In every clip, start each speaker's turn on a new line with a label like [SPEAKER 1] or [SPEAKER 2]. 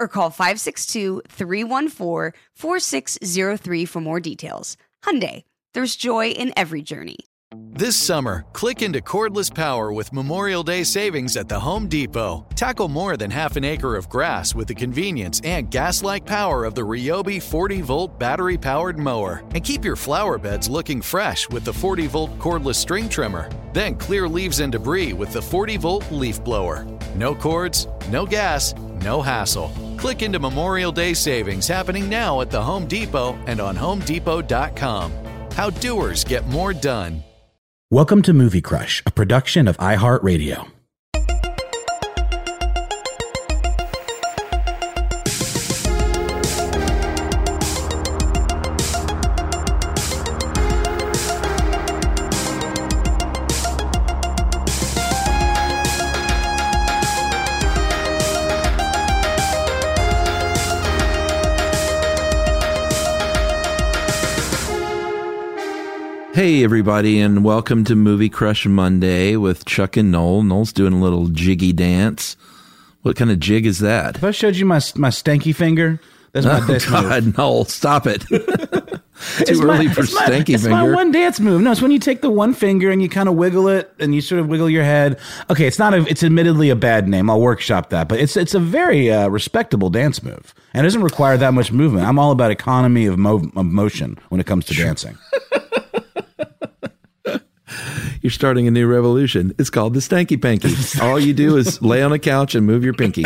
[SPEAKER 1] or call 562-314-4603 for more details. Hyundai, there's joy in every journey.
[SPEAKER 2] This summer, click into cordless power with Memorial Day savings at the Home Depot. Tackle more than half an acre of grass with the convenience and gas-like power of the Ryobi 40-volt battery-powered mower. And keep your flower beds looking fresh with the 40-volt cordless string trimmer. Then clear leaves and debris with the 40-volt leaf blower. No cords, no gas, no hassle. Click into Memorial Day savings happening now at the Home Depot and on homedepot.com. How doers get more done.
[SPEAKER 3] Welcome to Movie Crush, a production of iHeartRadio.
[SPEAKER 4] Hey, everybody, and welcome to Movie Crush Monday with Chuck and Noel. Noel's doing a little jiggy dance. What kind of jig is that?
[SPEAKER 3] If I showed you my my stanky finger, that's my
[SPEAKER 4] oh,
[SPEAKER 3] dance
[SPEAKER 4] God,
[SPEAKER 3] move.
[SPEAKER 4] Noel, stop it. Too
[SPEAKER 3] It's my-
[SPEAKER 4] early for
[SPEAKER 3] it's my-
[SPEAKER 4] stanky
[SPEAKER 3] it's my one dance move. No, it's when you take the one finger and you kind of wiggle it and you sort of wiggle your head. Okay, it's not a. It's admittedly a bad name. I'll workshop that, but it's it's a very uh, respectable dance move and it doesn't require that much movement. I'm all about economy of, mo- of motion when it comes to dancing.
[SPEAKER 4] You're starting a new revolution. It's called the Stanky Panky. All you do is lay on a couch and move your pinky.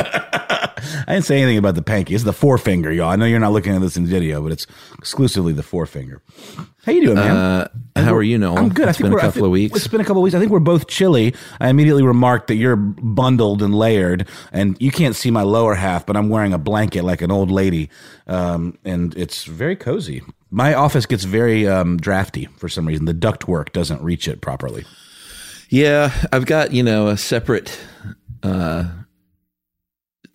[SPEAKER 3] I didn't say anything about the panky. It's the forefinger, y'all. I know you're not looking at this in video, but it's exclusively the forefinger. How you doing, man?
[SPEAKER 4] Uh, how are you, Noel?
[SPEAKER 3] I'm good. I
[SPEAKER 4] It's
[SPEAKER 3] think
[SPEAKER 4] been a couple of weeks.
[SPEAKER 3] It's been a couple of weeks. I think we're both chilly. I immediately remarked that you're bundled and layered, and you can't see my lower half, but I'm wearing a blanket like an old lady, um, and it's very cozy. My office gets very um, drafty for some reason. The ductwork doesn't reach it properly.
[SPEAKER 4] Yeah, I've got, you know, a separate uh,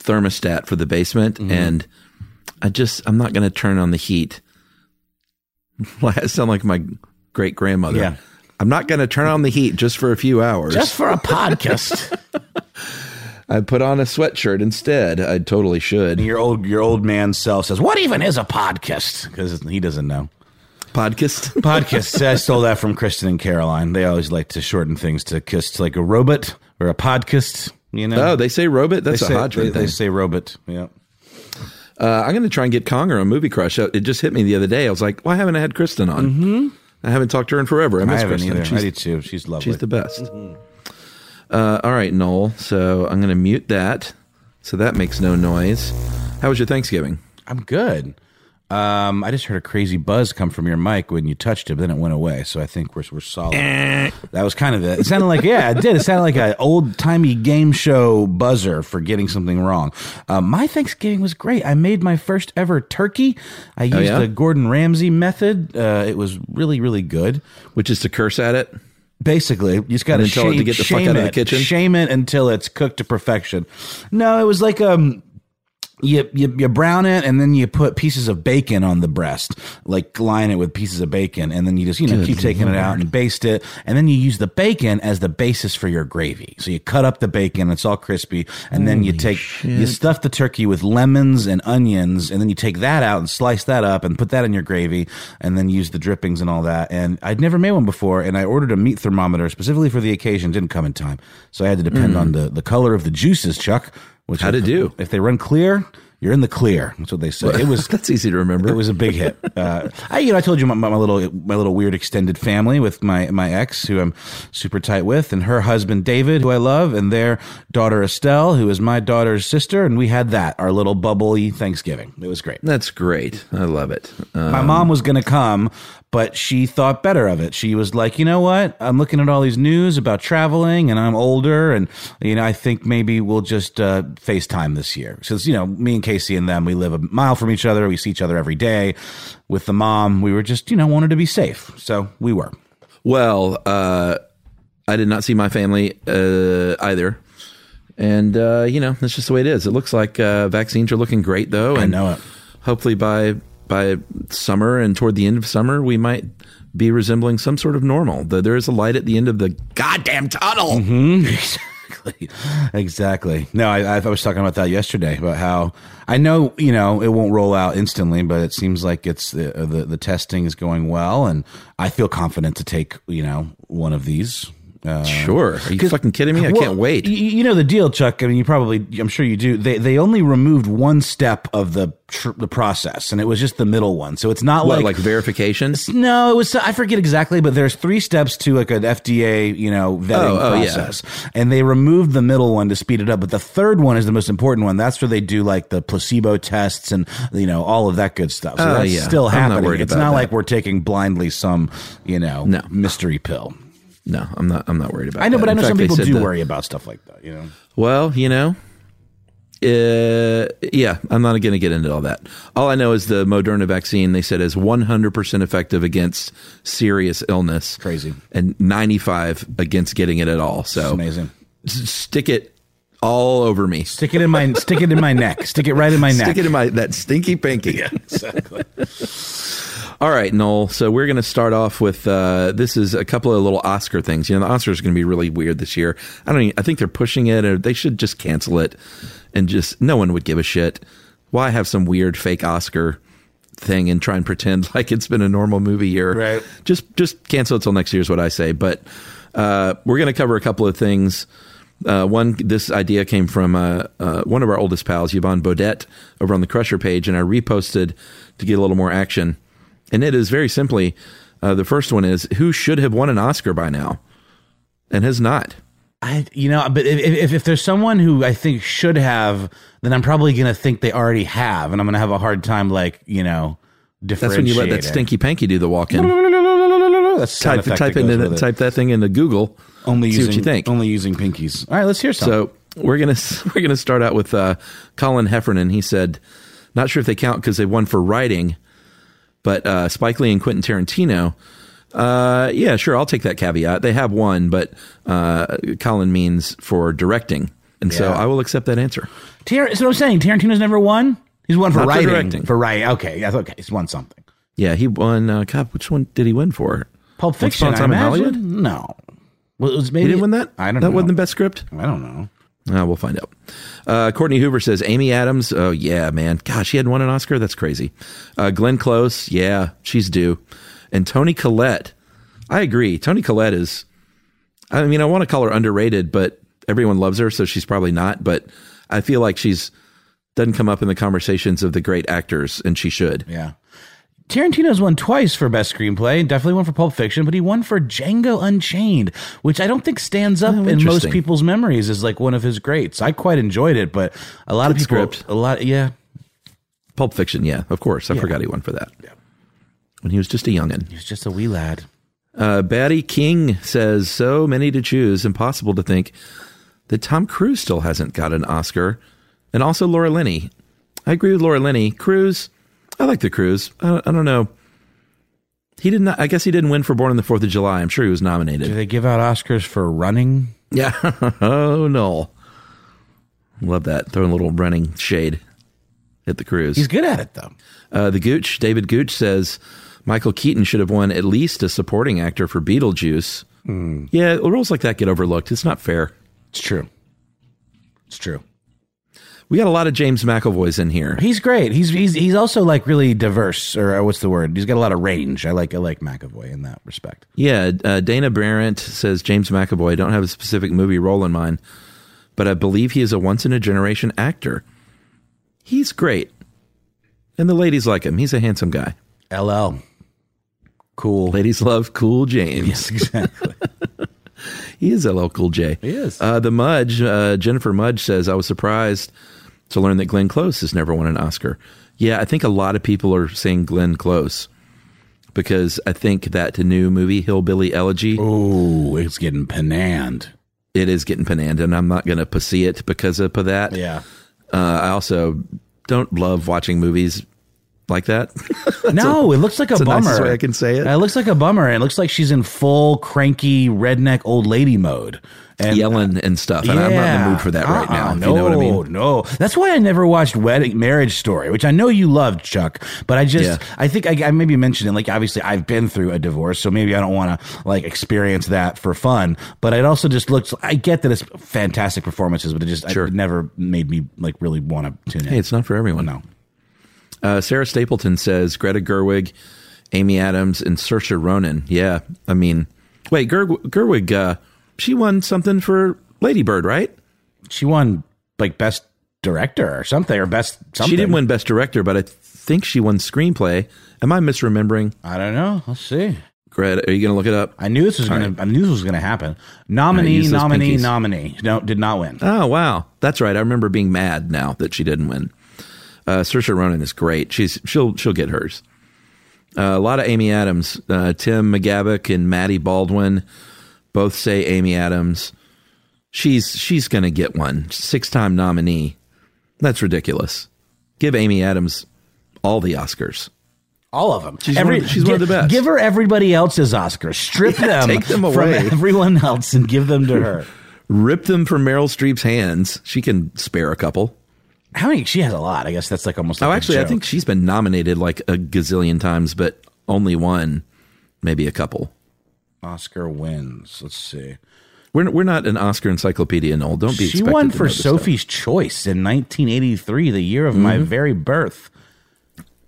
[SPEAKER 4] thermostat for the basement,
[SPEAKER 3] Mm-hmm.
[SPEAKER 4] and I just, I'm not going to turn on the heat. I sound like my great grandmother.
[SPEAKER 3] Yeah.
[SPEAKER 4] I'm not going to turn on the heat just for a few hours.
[SPEAKER 3] Just for a podcast.
[SPEAKER 4] I put on a sweatshirt instead. I totally should.
[SPEAKER 3] your old your old man self says, "What even is a podcast?" Because he doesn't know.
[SPEAKER 4] Podcast.
[SPEAKER 3] Podcast. I stole that from Kristen and Caroline. They always like to shorten things to kist, like a robot or a podcast. You know?
[SPEAKER 4] Oh, they say robot. That's
[SPEAKER 3] they
[SPEAKER 4] a
[SPEAKER 3] say,
[SPEAKER 4] Hodgman
[SPEAKER 3] they,
[SPEAKER 4] thing.
[SPEAKER 3] they say robot. Yeah.
[SPEAKER 4] Uh, I'm going to try and get Conger on Movie Crush. Uh, It just hit me the other day. I was like, why haven't I had Kristen on? Mm-hmm. I haven't talked to her in forever. I
[SPEAKER 3] I
[SPEAKER 4] miss
[SPEAKER 3] haven't
[SPEAKER 4] Kristen.
[SPEAKER 3] either.
[SPEAKER 4] She's,
[SPEAKER 3] I do too. She's lovely.
[SPEAKER 4] she's the best. Uh, all right, Noel. So I'm going to mute that. So that makes no noise. How was your Thanksgiving?
[SPEAKER 3] I'm good. Um, I just heard a crazy buzz come from your mic when you touched it, but then it went away. So I think we're we're solid. that was kind of it. It sounded like yeah, it did. It sounded like an old timey game show buzzer for getting something wrong. Um, my Thanksgiving was great. I made my first ever turkey. I used
[SPEAKER 4] yeah?
[SPEAKER 3] the Gordon Ramsay method. Uh, it was really really good.
[SPEAKER 4] Which is to curse at it.
[SPEAKER 3] Basically, you just got to
[SPEAKER 4] it to get the fuck out of the
[SPEAKER 3] it.
[SPEAKER 4] kitchen?
[SPEAKER 3] Shame it until it's cooked to perfection. No, it was like um you, you you brown it and then you put pieces of bacon on the breast, like line it with pieces of bacon, and then you just you know
[SPEAKER 4] Good
[SPEAKER 3] keep taking it out and baste it, and then you use the bacon as the basis for your gravy. So you cut up the bacon, it's all crispy, and then you take you stuff the turkey with lemons and onions, and then you take that out and slice that up and put that in your gravy, and then use the drippings and all that. And I'd never made one before, and I ordered a meat thermometer specifically for the occasion. Didn't come in time, so I had to depend on the the color of the juices, Chuck. Which How
[SPEAKER 4] to do?
[SPEAKER 3] If they run clear, you're in the clear. That's what they say. It was
[SPEAKER 4] That's easy to remember.
[SPEAKER 3] it was a big hit. Uh, I, you know, I told you my, my little my little weird extended family with my my ex, who I'm super tight with, and her husband David, who I love, and their daughter Estelle, who is my daughter's sister, and we had that our little bubbly Thanksgiving. It was great.
[SPEAKER 4] That's great. I love it. Uh,
[SPEAKER 3] My mom was going to come, but she thought better of it. She was like, you know what? I'm looking at all these news about traveling, and I'm older, and you know, I think maybe we'll just uh, FaceTime this year. Since you know, me and Casey and them, we live a mile from each other. We see each other every day. With the mom, we were just you know wanted to be safe, so we were.
[SPEAKER 4] well, uh, I did not see my family uh, either. And, uh, you know, that's just the way it is. It looks like uh, vaccines are looking great, though.
[SPEAKER 3] I
[SPEAKER 4] and
[SPEAKER 3] know it.
[SPEAKER 4] Hopefully by by summer and toward the end of summer, we might be resembling some sort of normal. The, there is a light at the end of the goddamn tunnel. Mm-hmm.
[SPEAKER 3] exactly. Exactly. No, I, I was talking about that yesterday about how I know you know it won't roll out instantly, but it seems like it's the the, the testing is going well, and I feel confident to take you know one of these. Uh,
[SPEAKER 4] Sure. Are you fucking kidding me? I
[SPEAKER 3] well,
[SPEAKER 4] can't wait.
[SPEAKER 3] You, know the deal, Chuck. I mean, you probably, I'm sure you do. They they only removed one step of the tr- the process, and it was just the middle one. So it's not
[SPEAKER 4] What,
[SPEAKER 3] like
[SPEAKER 4] like verification?
[SPEAKER 3] no, it was I forget exactly, but there's three steps to like an FDA, you know, vetting
[SPEAKER 4] Oh, oh, yeah.
[SPEAKER 3] process, and they removed the middle one to speed it up. But the third one is the most important one. That's where they do like the placebo tests and you know all of that good stuff. So
[SPEAKER 4] Oh,
[SPEAKER 3] that's
[SPEAKER 4] yeah.
[SPEAKER 3] still
[SPEAKER 4] I'm not
[SPEAKER 3] happening. it's not
[SPEAKER 4] that.
[SPEAKER 3] like we're taking blindly some you know
[SPEAKER 4] No.
[SPEAKER 3] mystery pill.
[SPEAKER 4] No, I'm not. I'm not worried about. It.
[SPEAKER 3] I know,
[SPEAKER 4] that.
[SPEAKER 3] but I know
[SPEAKER 4] fact,
[SPEAKER 3] some people do
[SPEAKER 4] the-
[SPEAKER 3] worry about stuff like that. You know.
[SPEAKER 4] Well, you know, uh, yeah, I'm not going to get into all that. All I know is the Moderna vaccine they said is 100% effective against serious illness,
[SPEAKER 3] Crazy.
[SPEAKER 4] and 95 against getting it at all. So
[SPEAKER 3] It's amazing.
[SPEAKER 4] stick it all over me.
[SPEAKER 3] Stick it in my stick it in my neck. Stick it right in my neck.
[SPEAKER 4] Stick it in my that stinky pinky.
[SPEAKER 3] Yeah, exactly.
[SPEAKER 4] All right, Noel. So we're going to start off with uh, this is a couple of little Oscar things. You know, the Oscars are going to be really weird this year. I don't. Even, I think they're pushing it, or they should just cancel it, and just no one would give a shit. Why have some weird fake Oscar thing and try and pretend like it's been a normal movie year?
[SPEAKER 3] Right.
[SPEAKER 4] Just just cancel it till next year is what I say. But uh, we're going to cover a couple of things. Uh, one, this idea came from uh, uh, one of our oldest pals, Yvonne Baudet, over on the Crusher page, and I reposted to get a little more action. And it is very simply uh, the first one is who should have won an Oscar by now and has not.
[SPEAKER 3] I, you know, but if, if if there's someone who I think should have, then I'm probably gonna think they already have, and I'm gonna have a hard time, like you know,
[SPEAKER 4] That's when you let that stinky panky do the walk in.
[SPEAKER 3] That's the sound
[SPEAKER 4] type type
[SPEAKER 3] that goes
[SPEAKER 4] into
[SPEAKER 3] with
[SPEAKER 4] type that thing into Google.
[SPEAKER 3] Only
[SPEAKER 4] see
[SPEAKER 3] using
[SPEAKER 4] what you think.
[SPEAKER 3] only using pinkies. All right, let's hear some.
[SPEAKER 4] So we're gonna we're gonna start out with uh, Colin Heffernan. He said, not sure if they count because they won for writing, but uh, Spike Lee and Quentin Tarantino. Uh, yeah, sure, I'll take that caveat. They have one, but uh, Colin means for directing, and so I will accept that answer.
[SPEAKER 3] Tar- what I'm saying. Tarantino's never won. He's won for
[SPEAKER 4] Not for
[SPEAKER 3] writing.
[SPEAKER 4] directing.
[SPEAKER 3] For writing. Okay, that's okay. He's won something.
[SPEAKER 4] Yeah, he won. Uh, God, which one did he win for?
[SPEAKER 3] Pulp Fiction. I imagine?
[SPEAKER 4] Hollywood?
[SPEAKER 3] No. Well, it was maybe
[SPEAKER 4] He didn't win that.
[SPEAKER 3] I don't
[SPEAKER 4] that
[SPEAKER 3] know.
[SPEAKER 4] wasn't the best script.
[SPEAKER 3] I don't know.
[SPEAKER 4] Uh, we'll find out. Uh, Courtney Hoover says Amy Adams. Oh yeah, man. Gosh, she hadn't won an Oscar. That's crazy. Uh, Glenn Close. Yeah, she's due. And Toni Collette. I agree. Toni Collette is. I mean, I want to call her underrated, but everyone loves her, so she's probably not. But I feel like she's doesn't come up in the conversations of the great actors, and she should.
[SPEAKER 3] Yeah. Tarantino's won twice for best screenplay. Definitely won for Pulp Fiction, but he won for Django Unchained, which I don't think stands up
[SPEAKER 4] Oh,
[SPEAKER 3] in most people's memories as like one of his greats. I quite enjoyed it, but a lot of
[SPEAKER 4] Good
[SPEAKER 3] people,
[SPEAKER 4] script.
[SPEAKER 3] a lot, yeah,
[SPEAKER 4] Pulp Fiction. Yeah, of course. I forgot he won for that. Yeah. When he was just a youngin.
[SPEAKER 3] he was just a wee lad.
[SPEAKER 4] Uh, Batty King says, so many to choose, impossible to think that Tom Cruise still hasn't got an Oscar. And also Laura Linney. I agree with Laura Linney. Cruise, I like the Cruise. I, I don't know. He did not, I guess he didn't win for Born on the 4th of July. I'm sure he was nominated.
[SPEAKER 3] Do they give out Oscars for running?
[SPEAKER 4] Yeah. oh, no. Love that. Throwing a little running shade. hit the cruise.
[SPEAKER 3] He's good at it though.
[SPEAKER 4] Uh, the Gooch, David Gooch says Michael Keaton should have won at least a supporting actor for Beetlejuice. Yeah, roles like that get overlooked. It's not fair.
[SPEAKER 3] It's true. It's true.
[SPEAKER 4] We got a lot of James McAvoy's in here.
[SPEAKER 3] He's great. He's he's he's also like really diverse, or uh, what's the word? He's got a lot of range. I like I like McAvoy in that respect.
[SPEAKER 4] Yeah, uh, Dana Barrett says James McAvoy. I don't have a specific movie role in mind, but I believe he is a once in a generation actor. He's great, and the ladies like him. He's a handsome guy.
[SPEAKER 3] LL, cool.
[SPEAKER 4] Ladies love Cool James.
[SPEAKER 3] Yes, exactly.
[SPEAKER 4] He is LL Cool J.
[SPEAKER 3] He is.
[SPEAKER 4] Uh, the Mudge, uh, Jennifer Mudge says, I was surprised to learn that Glenn Close has never won an Oscar. Yeah, I think a lot of people are saying Glenn Close because I think that new movie, Hillbilly Elegy,
[SPEAKER 3] oh, it's getting panand.
[SPEAKER 4] it is getting pananda, and I'm not going to pussy it because of that.
[SPEAKER 3] Yeah.
[SPEAKER 4] Uh, I also don't love watching movies like that.
[SPEAKER 3] no, it looks like a bummer.
[SPEAKER 4] nicest way I can say it.
[SPEAKER 3] It looks like a bummer. It looks like she's in full cranky redneck old lady mode. And
[SPEAKER 4] Yelling and stuff, and I'm not in the mood for that right now.
[SPEAKER 3] Uh-uh,
[SPEAKER 4] if
[SPEAKER 3] no,
[SPEAKER 4] you know what I mean?
[SPEAKER 3] no. That's why I never watched Wedding Marriage Story, which I know you loved, Chuck. But I just,
[SPEAKER 4] Yeah.
[SPEAKER 3] I think I, I maybe mentioned it. Like, obviously, I've been through a divorce, so maybe I don't want to like experience that for fun. But it also just looks. I get that it's fantastic performances, but it just
[SPEAKER 4] Sure.
[SPEAKER 3] it never made me like really want to tune in.
[SPEAKER 4] Hey, it's not for everyone.
[SPEAKER 3] no.
[SPEAKER 4] Uh, Sarah Stapleton says Greta Gerwig, Amy Adams, and Saoirse Ronan. Yeah, I mean, wait, Ger- Gerwig, uh, she won something for Lady Bird, right?
[SPEAKER 3] She won like best director or something, or best something.
[SPEAKER 4] She didn't win Best Director, but I think she won Screenplay. Am I misremembering?
[SPEAKER 3] I don't know. Let's see.
[SPEAKER 4] Greta, are you going to look it up?
[SPEAKER 3] I knew this was
[SPEAKER 4] All
[SPEAKER 3] gonna. I knew this was gonna happen.
[SPEAKER 4] All
[SPEAKER 3] Nominee,
[SPEAKER 4] right,
[SPEAKER 3] nominee,
[SPEAKER 4] pinkies.
[SPEAKER 3] nominee. No, did not win.
[SPEAKER 4] Oh wow, that's right. I remember being mad now that she didn't win. Uh, Saoirse Ronan is great. She's she'll she'll get hers. Uh, a lot of Amy Adams, uh, Tim McGavick and Maddie Baldwin, both say Amy Adams. She's she's gonna get one six time nominee. That's ridiculous. Give Amy Adams all the Oscars.
[SPEAKER 3] All of them.
[SPEAKER 4] She's one of the- she's one of the best.
[SPEAKER 3] Give her everybody else's Oscars. Strip them,
[SPEAKER 4] take them away.
[SPEAKER 3] from everyone else and give them to her.
[SPEAKER 4] Rip them from Meryl Streep's hands. She can spare a couple.
[SPEAKER 3] How many? She has a lot. I guess that's like almost. Like
[SPEAKER 4] Oh,
[SPEAKER 3] a
[SPEAKER 4] actually, I think she's been nominated like a gazillion times, but only one, maybe a couple.
[SPEAKER 3] Oscar wins. Let's see.
[SPEAKER 4] We're we're not an Oscar encyclopedia, Noel. Don't be.
[SPEAKER 3] She won for
[SPEAKER 4] know this stuff.
[SPEAKER 3] Sophie's Choice in 1983, the year of my mm-hmm. very birth.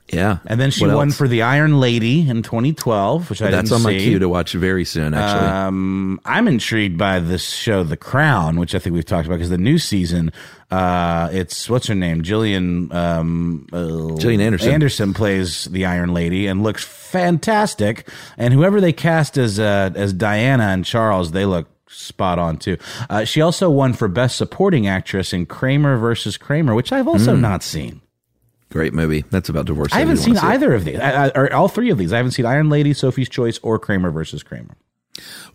[SPEAKER 4] Yeah,
[SPEAKER 3] And then she
[SPEAKER 4] What
[SPEAKER 3] won
[SPEAKER 4] else?
[SPEAKER 3] for The Iron Lady in 2012, which I
[SPEAKER 4] That's
[SPEAKER 3] didn't know.
[SPEAKER 4] That's on my
[SPEAKER 3] see.
[SPEAKER 4] queue to watch very soon. Actually,
[SPEAKER 3] Um, I'm intrigued by this show, The Crown, which I think we've talked about because the new season, uh, it's what's her name, Jillian, um, uh,
[SPEAKER 4] Gillian Anderson.
[SPEAKER 3] Anderson plays the Iron Lady and looks fantastic. And whoever they cast as uh, as Diana and Charles, they look spot on too. Uh, she also won for Best Supporting Actress in Kramer versus Kramer, which I've also not seen.
[SPEAKER 4] Great movie. That's about divorce.
[SPEAKER 3] I haven't seen either of these, I, I, or all three of these. I haven't seen Iron Lady, Sophie's Choice, or Kramer versus Kramer.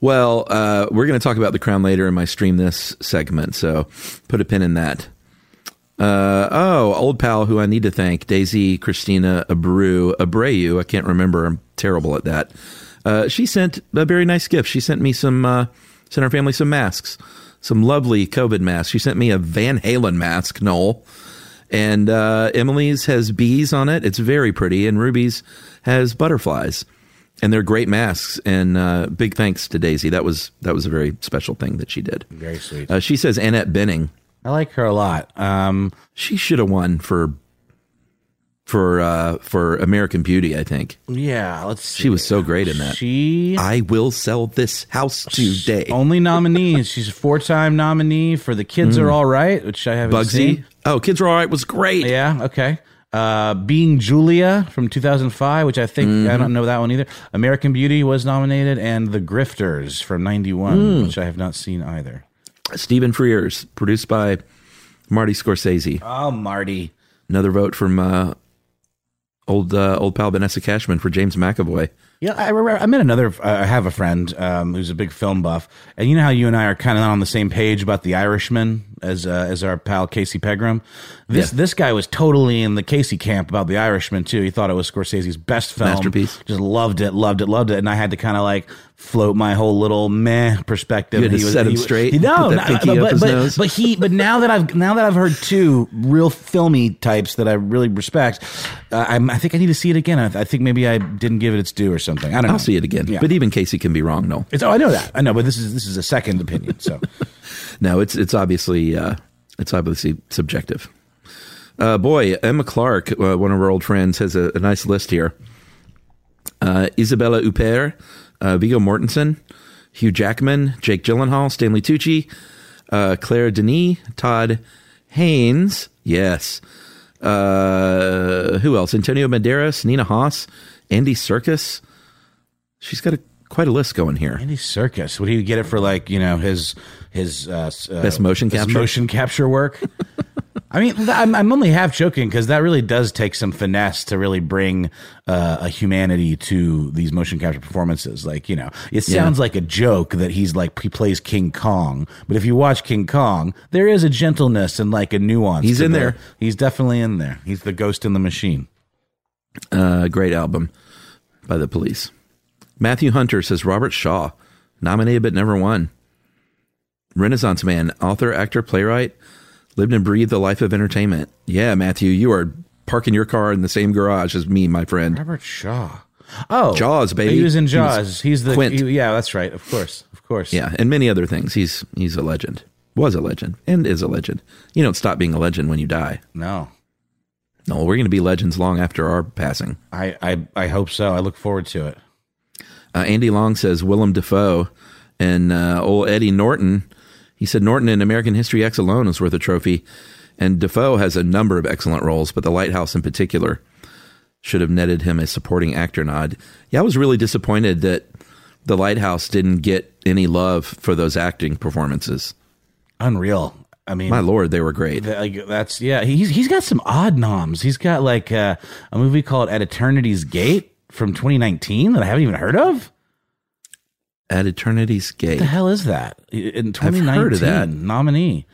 [SPEAKER 4] Well, uh, we're going to talk about the crown later in my stream this segment, so put a pin in that. Uh, oh, old pal who I need to thank, Daisy Christina Abreu. Abreu, I can't remember. I'm terrible at that. Uh, she sent a very nice gift. She sent me some, uh, sent our family some masks, some lovely COVID masks. She sent me a Van Halen mask, Noel. And uh, Emily's has bees on it. It's very pretty. And Ruby's has butterflies and they're great masks. And uh, big thanks to Daisy. That was that was a very special thing that she did.
[SPEAKER 3] Very sweet.
[SPEAKER 4] Uh, she says Annette Bening.
[SPEAKER 3] I like her a lot. Um,
[SPEAKER 4] She should have won for for uh, for American Beauty. I think
[SPEAKER 3] yeah, let's see.
[SPEAKER 4] she was so great in that.
[SPEAKER 3] She
[SPEAKER 4] I will sell this house today.
[SPEAKER 3] only nominee. She's a four-time nominee for The Kids Are All Right, which I haven't
[SPEAKER 4] Mm. Bugsy.
[SPEAKER 3] seen.
[SPEAKER 4] Oh, Kids Are All Right was great.
[SPEAKER 3] Yeah, okay. Uh, Being Julia from 2005, which I think
[SPEAKER 4] Mm-hmm.
[SPEAKER 3] I don't know that one either. American Beauty was nominated, and The Grifters from '91,
[SPEAKER 4] Mm.
[SPEAKER 3] which I have not seen either.
[SPEAKER 4] Stephen Frears, produced by Marty Scorsese.
[SPEAKER 3] Oh, Marty.
[SPEAKER 4] Another vote from uh, old uh, old pal Vanessa Cashman for James McAvoy.
[SPEAKER 3] Yeah, I remember. I met another. Uh, I have a friend um, who's a big film buff, and you know how you and I are kind of not on the same page about The Irishman. as uh, as our pal Casey Pegram. This
[SPEAKER 4] Yeah.
[SPEAKER 3] this guy was totally in the Casey camp about The Irishman too. He thought it was Scorsese's best film,
[SPEAKER 4] Masterpiece.
[SPEAKER 3] Just loved it, loved it, loved it. And I had to kind of like float my whole little meh perspective.
[SPEAKER 4] You had to
[SPEAKER 3] He was-
[SPEAKER 4] set him
[SPEAKER 3] he
[SPEAKER 4] straight,
[SPEAKER 3] He, no, not- but, but, but, but he but now that I've now that I've heard two real filmy types that I really respect, uh, I'm, I think I need to see it again. I, I think maybe I didn't give it its due or something. I don't know.
[SPEAKER 4] I'll see it again.
[SPEAKER 3] Yeah.
[SPEAKER 4] But even Casey can be wrong. No,
[SPEAKER 3] It's, oh, I know that. I know, but this is this is a second opinion. So
[SPEAKER 4] no, it's it's obviously uh, it's obviously subjective. Uh, boy, Emma Clark, uh, one of our old friends, has a, a nice list here. Uh, Isabella Huppert, uh, Viggo Mortensen, Hugh Jackman, Jake Gyllenhaal, Stanley Tucci, uh, Claire Denis, Todd Haynes, yes. Uh, who else? Antonio Banderas, Nina Hoss, Andy Serkis. She's got a, quite a list going here.
[SPEAKER 3] Andy Serkis, would he get it for like you know his his uh, uh,
[SPEAKER 4] Best motion capture?
[SPEAKER 3] motion capture work? I mean, I'm, I'm only half joking because that really does take some finesse to really bring uh, a humanity to these motion capture performances. Like, you know, it
[SPEAKER 4] Yeah.
[SPEAKER 3] sounds like a joke that he's like he plays King Kong, but if you watch King Kong, there is a gentleness and like a nuance.
[SPEAKER 4] He's in
[SPEAKER 3] the-
[SPEAKER 4] there.
[SPEAKER 3] He's definitely in there. He's the ghost in the machine.
[SPEAKER 4] Uh, great album by the police. Matthew Hunter says Robert Shaw, nominated but never won. Renaissance man, author, actor, playwright, lived and breathed the life of entertainment. Yeah, Matthew, you are parking your car in the same garage as me, my friend.
[SPEAKER 3] Robert Shaw. Oh,
[SPEAKER 4] Jaws, baby.
[SPEAKER 3] He was in
[SPEAKER 4] He was
[SPEAKER 3] Jaws. he's the
[SPEAKER 4] Quint.
[SPEAKER 3] he- yeah, that's right. Of course, of course.
[SPEAKER 4] Yeah, and many other things. He's he's a legend. Was a legend and is a legend. You don't stop being a legend when you die.
[SPEAKER 3] No,
[SPEAKER 4] No, we're going to be legends long after our passing.
[SPEAKER 3] I, I I hope so. I look forward to it.
[SPEAKER 4] Uh, Andy Long says Willem Dafoe and uh, old Eddie Norton. He said Norton in American History X alone is worth a trophy, and Dafoe has a number of excellent roles, but The Lighthouse in particular should have netted him a supporting actor nod. Yeah, I was really disappointed that The Lighthouse didn't get any love for those acting performances.
[SPEAKER 3] Unreal. I mean,
[SPEAKER 4] My lord, they were great.
[SPEAKER 3] like that's yeah. He's he's got some odd noms. He's got like uh, a movie called At Eternity's Gate from 2019 that I haven't even heard of.
[SPEAKER 4] At Eternity's Gate.
[SPEAKER 3] What the hell is that? In 2019,
[SPEAKER 4] heard of that.
[SPEAKER 3] nominee.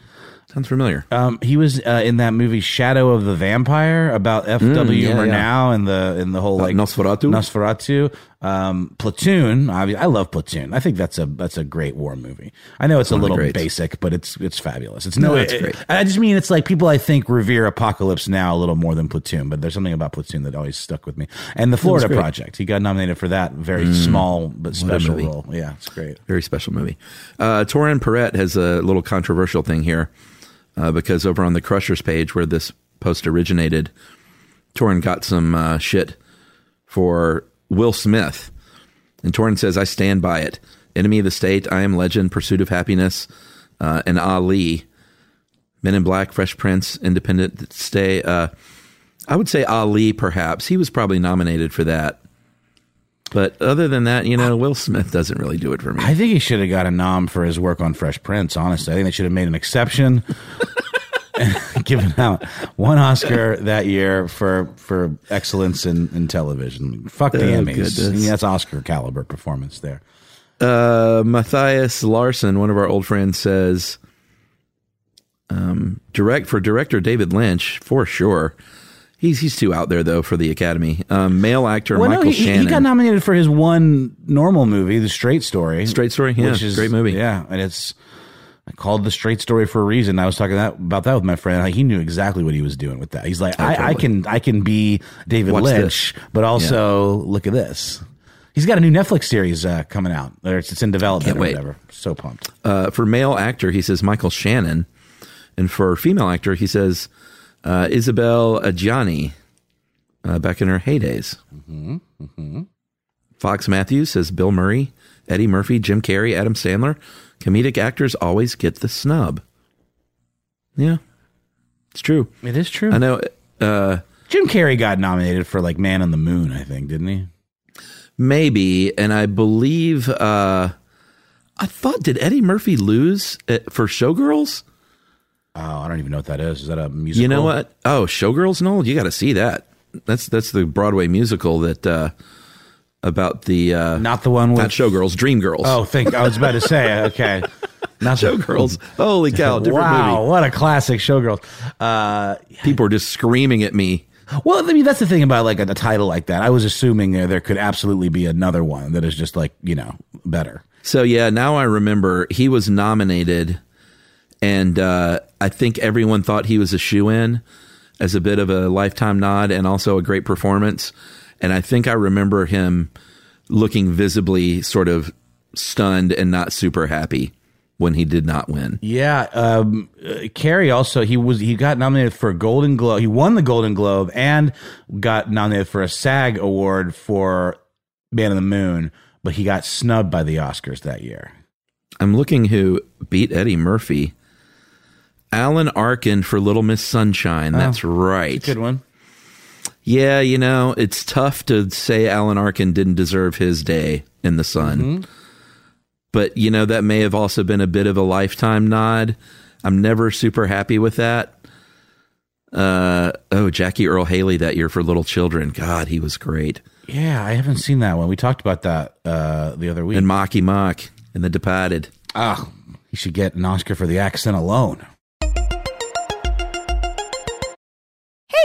[SPEAKER 4] Sounds familiar.
[SPEAKER 3] Um, he was uh, in that movie Shadow of the Vampire about F.W.
[SPEAKER 4] Mm, yeah,
[SPEAKER 3] Murnau and the and the whole
[SPEAKER 4] Uh,
[SPEAKER 3] like
[SPEAKER 4] Nosferatu?
[SPEAKER 3] Nosferatu, um, Platoon. I love Platoon. I think that's a that's a great war movie. I know it's a
[SPEAKER 4] one of the
[SPEAKER 3] little basic, but it's it's fabulous. It's no,
[SPEAKER 4] No, it's
[SPEAKER 3] it-
[SPEAKER 4] great.
[SPEAKER 3] I just mean it's like people I think revere Apocalypse Now a little more than Platoon, but there's something about Platoon that always stuck with me. And the Florida.
[SPEAKER 4] Mm.
[SPEAKER 3] Project, he got nominated for that very small but special role. Yeah, it's great.
[SPEAKER 4] Very special movie. Uh, Torin Perrette has a little controversial thing here uh, because over on the Crushers page where this post originated, Torin got some uh, shit for Will Smith. And Torin says, I stand by it. Enemy of the State, I Am Legend, Pursuit of Happiness, uh, and Ali. Men in Black, Fresh Prince, Independence Day. Uh, I would say Ali, perhaps. He was probably nominated for that. But other than that, you know, Will Smith doesn't really do it for me.
[SPEAKER 3] I think he should have got a nom for his work on Fresh Prince. Honestly, I think they should have made an exception, given out one Oscar that year for for excellence in, in television. Fuck the
[SPEAKER 4] Oh,
[SPEAKER 3] Emmys. I mean, that's Oscar caliber performance there.
[SPEAKER 4] Uh, Matthias Larson, one of our old friends, says, um, direct for director David Lynch for sure. He's he's too out there though for the Academy. Um, male actor
[SPEAKER 3] Well,
[SPEAKER 4] Michael
[SPEAKER 3] he, he-
[SPEAKER 4] Shannon.
[SPEAKER 3] he got nominated for his one normal movie, The Straight Story.
[SPEAKER 4] Straight Story? Yeah, great movie.
[SPEAKER 3] Yeah, and it's I called The Straight Story for a reason. I was talking that about that with my friend. Like, he knew exactly what he was doing with that. He's like, I, I
[SPEAKER 4] totally.
[SPEAKER 3] can I can be David
[SPEAKER 4] Watch
[SPEAKER 3] Lynch, but also look at this. He's got a new Netflix series uh, coming out. Or It's, it's in development or
[SPEAKER 4] wait.
[SPEAKER 3] whatever. So pumped.
[SPEAKER 4] uh, for male actor, he says Michael Shannon, and for female actor, he says uh, Isabelle Adjani, uh, back in her heydays. Fox Matthews says Bill Murray, Eddie Murphy, Jim Carrey, Adam Sandler. Comedic actors always get the snub. Yeah, it's true.
[SPEAKER 3] It is true.
[SPEAKER 4] I know. Uh,
[SPEAKER 3] Jim Carrey got nominated for like Man on the Moon, I think, didn't he?
[SPEAKER 4] maybe, and I believe. Uh, I thought did Eddie Murphy lose for Showgirls?
[SPEAKER 3] Oh, I don't even know what that is. Is that a musical?
[SPEAKER 4] You know what? Oh, Showgirls, Noel, you got to see that. That's that's the Broadway musical that uh, about the uh,
[SPEAKER 3] Not the one with
[SPEAKER 4] not Showgirls, Dreamgirls.
[SPEAKER 3] Oh, think I was about to say. Okay, Not the-
[SPEAKER 4] Showgirls. Holy cow! Different
[SPEAKER 3] wow,
[SPEAKER 4] movie.
[SPEAKER 3] what a classic Showgirls. Uh,
[SPEAKER 4] People are just screaming at me.
[SPEAKER 3] well, I mean, that's the thing about like a, a title like that. I was assuming there, there could absolutely be another one that is just like you know better.
[SPEAKER 4] So yeah, now I remember he was nominated, and uh, I think everyone thought he was a shoe in as a bit of a lifetime nod and also a great performance. And I think I remember him looking visibly sort of stunned and not super happy when he did not win.
[SPEAKER 3] Yeah, um, Carrey also he was he got nominated for a Golden Globe. He won the Golden Globe and got nominated for a SAG award for Man of the Moon, but he got snubbed by the Oscars that year.
[SPEAKER 4] I'm looking who beat Eddie Murphy. Alan Arkin for Little Miss Sunshine. That's right.
[SPEAKER 3] That's Good one.
[SPEAKER 4] Yeah, you know, it's tough to say Alan Arkin didn't deserve his day in the sun. But, you know, that may have also been a bit of a lifetime nod. I'm never super happy with that. Uh, oh, Jackie Earle Haley that year for Little Children. God, he was great.
[SPEAKER 3] Yeah, I haven't seen that one. We talked about that uh, the other week.
[SPEAKER 4] And Marky Mark and The Departed.
[SPEAKER 3] oh, he should get an Oscar for the accent alone.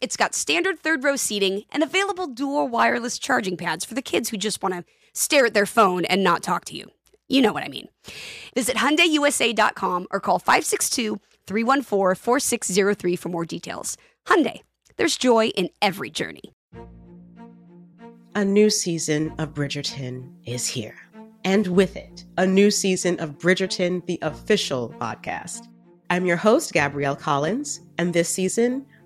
[SPEAKER 1] it's got standard third row seating and available dual wireless charging pads for the kids who just want to stare at their phone and not talk to you. You know what I mean. Visit HyundaiUSA.com or call 562-314-4603 for more details. Hyundai, there's joy in every journey.
[SPEAKER 5] A new season of Bridgerton is here. And with it, a new season of Bridgerton, the official podcast. I'm your host, Gabrielle Collins, and this season,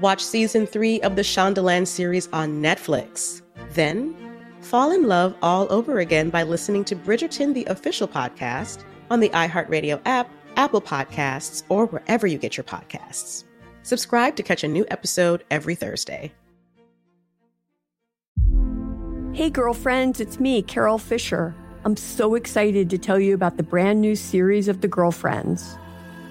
[SPEAKER 5] Watch season three of the Shondaland series on Netflix. Then, fall in love all over again by listening to Bridgerton, the official podcast, on the iHeartRadio app, Apple Podcasts, or wherever you get your podcasts. Subscribe to catch a new episode every Thursday.
[SPEAKER 6] Hey, girlfriends, it's me, Carole Fisher. I'm so excited to tell you about the brand new series of The Girlfriends.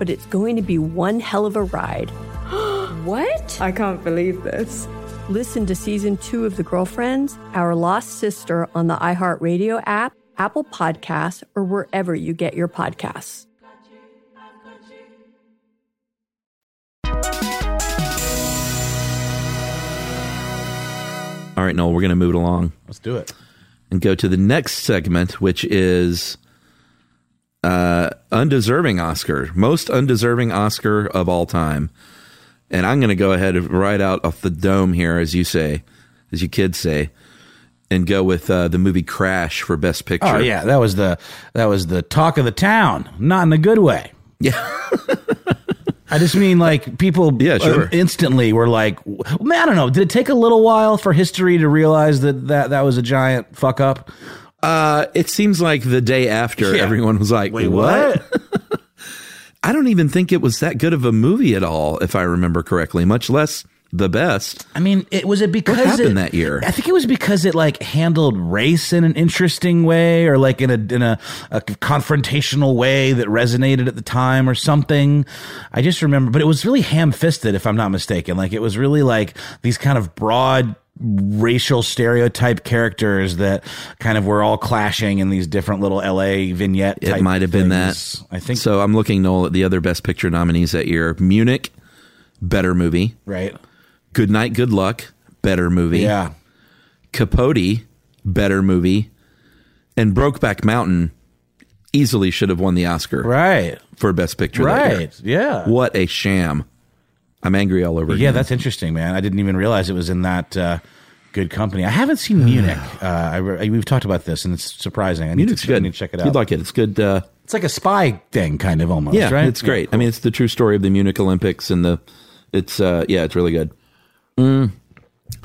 [SPEAKER 6] but it's going to be one hell of a ride.
[SPEAKER 7] what? I can't believe this.
[SPEAKER 6] Listen to season two of The Girlfriends, Our Lost Sister on the iHeartRadio app, Apple Podcasts, or wherever you get your podcasts.
[SPEAKER 4] All right, Noel, we're going to move it along
[SPEAKER 3] Let's do it.
[SPEAKER 4] and go to the next segment, which is uh, undeserving Oscar, most undeserving Oscar of all time. And I'm going to go ahead and right out off the dome here, as you say, as you kids say, and go with uh, the movie Crash for Best Picture.
[SPEAKER 3] Oh yeah, that was the that was the talk of the town, not in a good way.
[SPEAKER 4] Yeah.
[SPEAKER 3] I just mean like people
[SPEAKER 4] Yeah, sure.
[SPEAKER 3] instantly were like, man, I don't know. Did it take a little while for history to realize that that, that was a giant fuck up?
[SPEAKER 4] Uh, it seems like the day after,
[SPEAKER 3] Yeah.
[SPEAKER 4] everyone was like,
[SPEAKER 3] Wait,
[SPEAKER 4] what? I don't even think it was that good of a movie at all, if I remember correctly, much less the best.
[SPEAKER 3] I mean, it was it because
[SPEAKER 4] happened
[SPEAKER 3] it-
[SPEAKER 4] that year?
[SPEAKER 3] I think it was because it like handled race in an interesting way, or like in a in a, a confrontational way that resonated at the time, or something. I just remember, but it was really ham fisted, if I'm not mistaken. Like it was really like these kind of broad racial stereotype characters that kind of were all clashing in these different little LA vignette.
[SPEAKER 4] It might have been that.
[SPEAKER 3] I think
[SPEAKER 4] so. I'm looking, Noel, at the other Best Picture nominees that year Munich, better movie.
[SPEAKER 3] right.
[SPEAKER 4] Good Night, Good Luck, better movie.
[SPEAKER 3] Yeah.
[SPEAKER 4] Capote, better movie. And Brokeback Mountain easily should have won the Oscar
[SPEAKER 3] Right.
[SPEAKER 4] for Best Picture.
[SPEAKER 3] Right. Yeah.
[SPEAKER 4] What a sham. I'm angry all over
[SPEAKER 3] Yeah,
[SPEAKER 4] again.
[SPEAKER 3] that's interesting, man. I didn't even realize it was in that uh, good company. I haven't seen Munich. Uh, I, re- we've talked about this, and it's surprising. I need,
[SPEAKER 4] Munich's
[SPEAKER 3] to,
[SPEAKER 4] good.
[SPEAKER 3] Need to check it out.
[SPEAKER 4] You'd like it. It's good. Uh,
[SPEAKER 3] it's like a spy thing, kind of almost.
[SPEAKER 4] yeah,
[SPEAKER 3] right?
[SPEAKER 4] it's great. I mean, it's the true story of the Munich Olympics, and the it's uh, yeah, it's really good. Mm.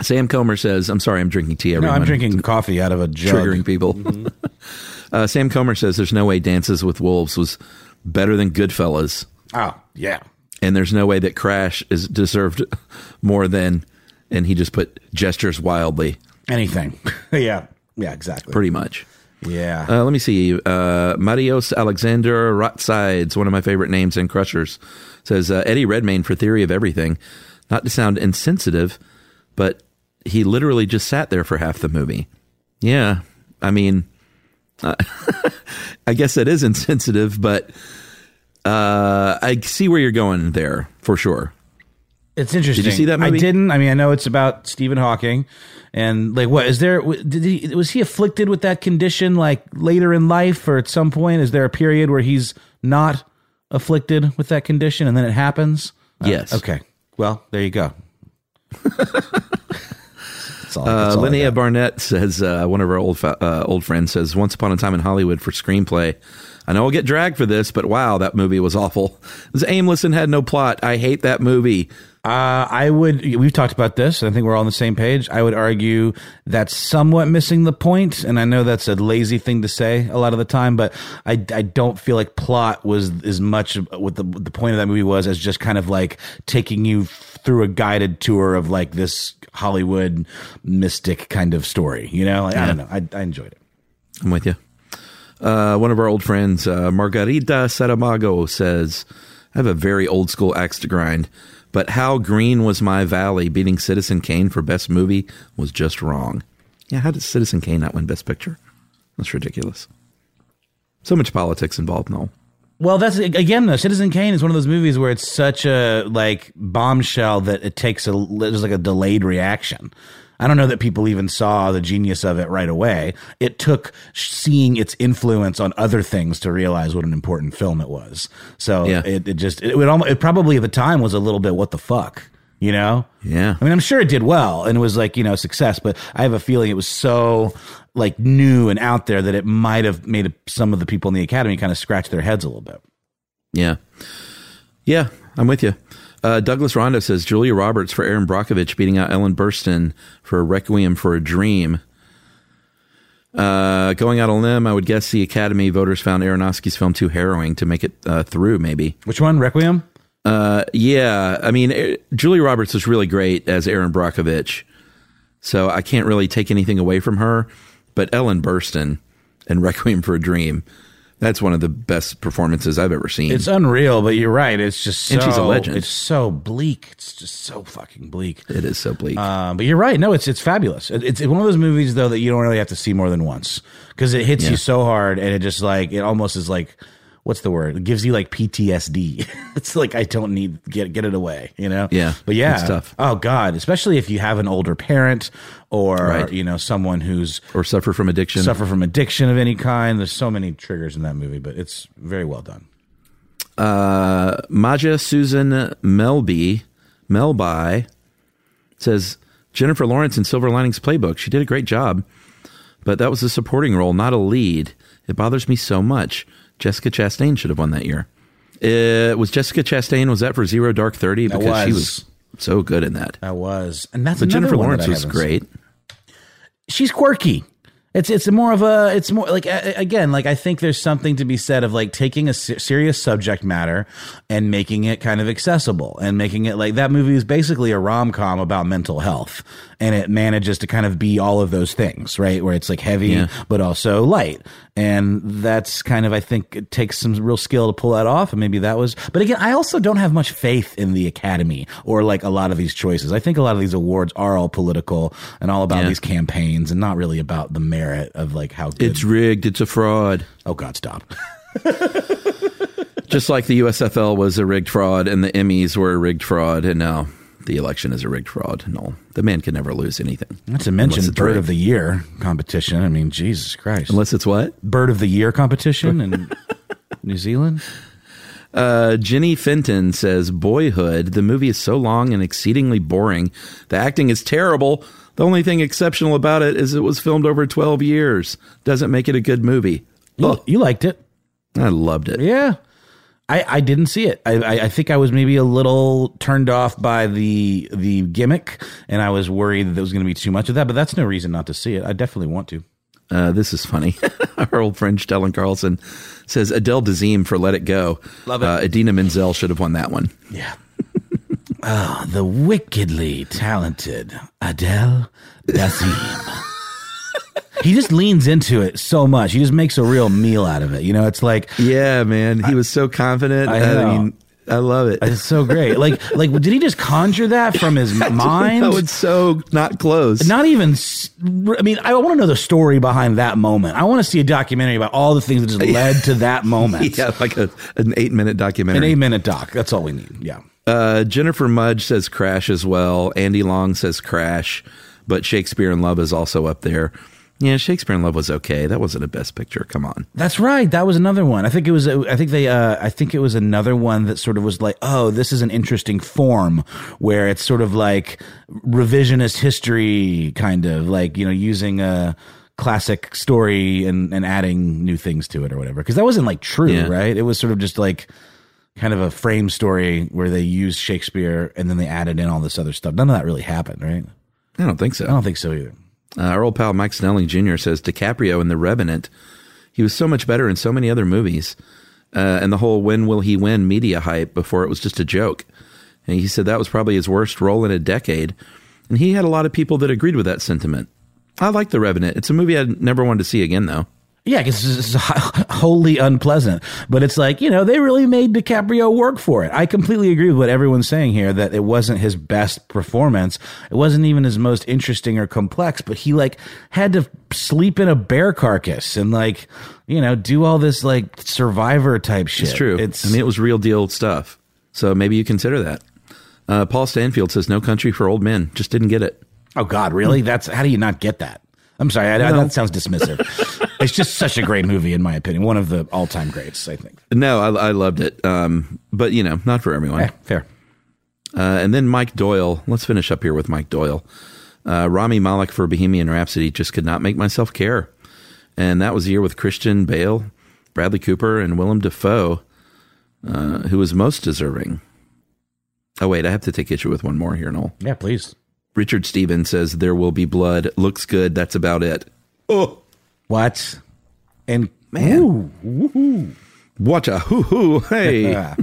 [SPEAKER 4] Sam Comer says, "I'm sorry, I'm drinking tea.
[SPEAKER 3] No, I'm drinking coffee out of a jug.
[SPEAKER 4] triggering people." uh, Sam Comer says, "There's no way Dances with Wolves was better than Goodfellas,
[SPEAKER 3] Oh, yeah.
[SPEAKER 4] And there's no way that Crash is deserved more than." And he just put gestures wildly,
[SPEAKER 3] Anything. yeah. Yeah, exactly.
[SPEAKER 4] pretty much.
[SPEAKER 3] Yeah.
[SPEAKER 4] Uh, let me see. Uh, Marios Alexander Rotsides, one of my favorite names in Crushers, says uh, Eddie Redmayne for Theory of Everything. Not to sound insensitive, but he literally just sat there for half the movie. Yeah, I mean, uh, I guess that is insensitive, but uh, I see where you're going there for sure.
[SPEAKER 3] It's interesting.
[SPEAKER 4] Did you see that
[SPEAKER 3] I didn't. I mean, I know it's about Stephen Hawking, and like, what is there? Did he was he afflicted with that condition like later in life, or at some point? Is there a period where he's not afflicted with that condition, and then it happens? Uh,
[SPEAKER 4] Yes.
[SPEAKER 3] okay. Well, there you go. That's all,
[SPEAKER 4] Uh,
[SPEAKER 3] that's all
[SPEAKER 4] Linnea. Barnett says uh, one of our old fa- uh, old friends says once upon a time in Hollywood for screenplay. I know I'll get dragged for this, but wow, that movie was awful. It was aimless and had no plot. I hate that movie.
[SPEAKER 3] Uh, I would. We've talked about this. I think we're all on the same page. I would argue that's somewhat missing the point, and I know that's a lazy thing to say a lot of the time, but I, I don't feel like plot was as much what the the point of that movie was as just kind of like taking you through a guided tour of like this Hollywood mystic kind of story. You know, Like, I don't know. I, I enjoyed it.
[SPEAKER 4] I'm with you. Uh, one of our old friends, uh, Margarita Saramago, says, I have a very old school axe to grind, but how green was my valley beating Citizen Kane for best movie was just wrong. Yeah, how did Citizen Kane not win best picture? That's ridiculous. So much politics involved, Noel.
[SPEAKER 3] Well, that's again, though. Citizen Kane is one of those movies where it's such a like bombshell that it takes a there's like a delayed reaction. I don't know that people even saw the genius of it right away. It took seeing its influence on other things to realize what an important film it was. So
[SPEAKER 4] Yeah.
[SPEAKER 3] it, it just it would almost it probably at the time was a little bit what the fuck, you know?
[SPEAKER 4] Yeah.
[SPEAKER 3] I mean, I'm sure it did well and it was like, you know, success, but I have a feeling it was so like new and out there that it might have made some of the people in the academy kind of scratch their heads a little bit.
[SPEAKER 4] Yeah. Yeah, I'm with you. Uh, Douglas Rondo says Julia Roberts for Erin Brockovich beating out Ellen Burstyn for a Requiem for a Dream. Uh, going out on a limb, I would guess the Academy voters found Aronofsky's film too harrowing to make it uh, through, maybe.
[SPEAKER 3] Which one? Requiem?
[SPEAKER 4] Uh, yeah, I mean, Julia Roberts was really great as Erin Brockovich, so I can't really take anything away from her. But Ellen Burstyn and Requiem for a Dream, that's one of the best performances I've ever seen.
[SPEAKER 3] It's unreal, but you're right. It's just so,
[SPEAKER 4] And she's a legend.
[SPEAKER 3] It's so bleak. It's just so fucking bleak.
[SPEAKER 4] it is so bleak.
[SPEAKER 3] Um, but you're right. No, it's it's fabulous. It- It's one of those movies though that you don't really have to see more than once because it hits
[SPEAKER 4] Yeah.
[SPEAKER 3] you so hard and it just like it almost is like what's the word? It gives you like PTSD. it's like I don't need get get it away, you know?
[SPEAKER 4] Yeah,
[SPEAKER 3] But yeah. Oh God, especially if you have an older parent or
[SPEAKER 4] Right.
[SPEAKER 3] you know someone who's
[SPEAKER 4] or suffer from addiction.
[SPEAKER 3] suffer from addiction of any kind. There's so many triggers in that movie, but it's very well done.
[SPEAKER 4] Uh, Maja Susan Melby, Melby says Jennifer Lawrence in Silver Linings Playbook. She did a great job, but that was a supporting role, not a lead. It bothers me so much. Jessica Chastain should have won that year. Uh, was Jessica Chastain? Was that for Zero Dark Thirty? Because she
[SPEAKER 3] was.
[SPEAKER 4] was so good in that.
[SPEAKER 3] That was, and that's
[SPEAKER 4] But Jennifer Lawrence
[SPEAKER 3] I
[SPEAKER 4] was great.
[SPEAKER 3] seen. She's quirky. It's it's more of a it's more like again like I think there's something to be said of like taking a se- serious subject matter and making it kind of accessible and making it like that movie is basically a rom com about mental health and it manages to kind of be all of those things right where it's like heavy
[SPEAKER 4] Yeah.
[SPEAKER 3] but also light and that's kind of I think it takes some real skill to pull that off and maybe that was but again I also don't have much faith in the Academy or like a lot of these choices I think a lot of these awards are all political and all about
[SPEAKER 4] Yeah.
[SPEAKER 3] these campaigns and not really about the merit of like how good
[SPEAKER 4] It's rigged. It's a fraud.
[SPEAKER 3] oh god stop
[SPEAKER 4] Just like the USFL was a rigged fraud and the Emmys were a rigged fraud, and now the election is a rigged fraud. No, the man can never lose anything.
[SPEAKER 3] not to mention bird
[SPEAKER 4] rigged.
[SPEAKER 3] of the year competition I mean Jesus Christ
[SPEAKER 4] Unless it's what?
[SPEAKER 3] bird of the year competition in New Zealand
[SPEAKER 4] Uh, Jenny Fenton says, Boyhood, the movie is so long and exceedingly boring. The acting is terrible. The only thing exceptional about it is it was filmed over 12 years. Doesn't make it a good movie.
[SPEAKER 3] you, you liked it
[SPEAKER 4] I loved it.
[SPEAKER 3] Yeah. I, I didn't see it. I, I, I think I was maybe a little turned off by the the gimmick, and I was worried that there was going to be too much of that. But that's no reason not to see it. I definitely want to.
[SPEAKER 4] Uh, this is funny. Our old friend Stellan Carlson says Adele Dazeem for Let It Go.
[SPEAKER 3] Love it.
[SPEAKER 4] Uh, Idina Menzel should have won that one.
[SPEAKER 3] Yeah. Ah, the wickedly talented Adele Dazeem. he just leans into it so much. He just makes a real meal out of it. You know, it's like
[SPEAKER 4] Yeah, man. He was so confident.
[SPEAKER 3] I
[SPEAKER 4] I, mean, I love it.
[SPEAKER 3] it's so great. Like, like did he just conjure that from his mind?
[SPEAKER 4] No, it's so not close.
[SPEAKER 3] Not even. I mean, I want to know the story behind that moment. I want to see a documentary about all the things that just led to that moment.
[SPEAKER 4] yeah, like a, an eight minute documentary.
[SPEAKER 3] An eight minute doc. That's all we need. Yeah.
[SPEAKER 4] Uh, Jennifer Mudge says Crash as well. Andy Long says Crash, but Shakespeare in Love is also up there. Yeah, Shakespeare in Love was okay. That wasn't a best picture. Come on.
[SPEAKER 3] That's right. That was another one. I think it was. I think they. Uh, I think it was another one that sort of was like, oh, this is an interesting form where it's sort of like revisionist history, kind of like you know using a classic story and and adding new things to it or whatever. Because that wasn't like true,
[SPEAKER 4] Yeah.
[SPEAKER 3] right? It was sort of just like kind of a frame story where they used Shakespeare and then they added in all this other stuff. None of that really happened, right?
[SPEAKER 4] I don't think so.
[SPEAKER 3] I don't think so either.
[SPEAKER 4] Uh, our old pal Mike Snelling Jr. says DiCaprio in The Revenant, he was so much better in so many other movies. Uh, and the whole when will he win media hype before it was just a joke. And he said that was probably his worst role in a decade. And he had a lot of people that agreed with that sentiment. I like The Revenant. It's a movie I'd never wanted to see again, though.
[SPEAKER 3] Yeah, because it's wholly unpleasant. But it's like, you know, they really made DiCaprio work for it. I completely agree with what everyone's saying here that it wasn't his best performance. It wasn't even his most interesting or complex, but he like had to sleep in a bear carcass and like, you know, do all this like survivor type shit.
[SPEAKER 4] It's true.
[SPEAKER 3] It's
[SPEAKER 4] I mean, it was real deal stuff. So maybe you consider that. Uh, Paul Stanfield says No Country for Old Men. Just didn't get it.
[SPEAKER 3] Oh God, really? That's how do you not get that? I'm sorry, I, I- that sounds dismissive. it's just such a great movie, in my opinion. One of the all-time greats, I think.
[SPEAKER 4] No, I, I loved it. Um, but you know, not for everyone.
[SPEAKER 3] Eh, fair.
[SPEAKER 4] Uh, and then Mike Doyle. Let's finish up here with Mike Doyle. Uh, Rami Malek for Bohemian Rhapsody just could not make myself care, and that was the year with Christian Bale, Bradley Cooper, and Willem Dafoe, uh, who was most deserving. Oh wait, I have to take issue with one more here, Noel.
[SPEAKER 3] Yeah, please.
[SPEAKER 4] Richard Stevens says there will be blood. Looks good. That's about it. Oh,
[SPEAKER 3] What? And
[SPEAKER 4] Man.
[SPEAKER 3] Ooh, woohoo.
[SPEAKER 4] what a hoo hoo! Hey,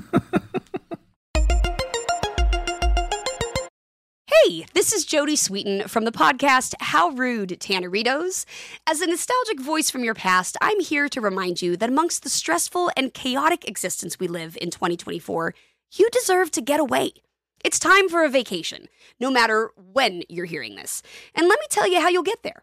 [SPEAKER 1] Hey, this is Jodie Sweetin from the podcast How Rude Tanneritos. As a nostalgic voice from your past, I'm here to remind you that amongst the stressful and chaotic existence we live in 2024, you deserve to get away. It's time for a vacation, no matter when you're hearing this. And let me tell you how you'll get there.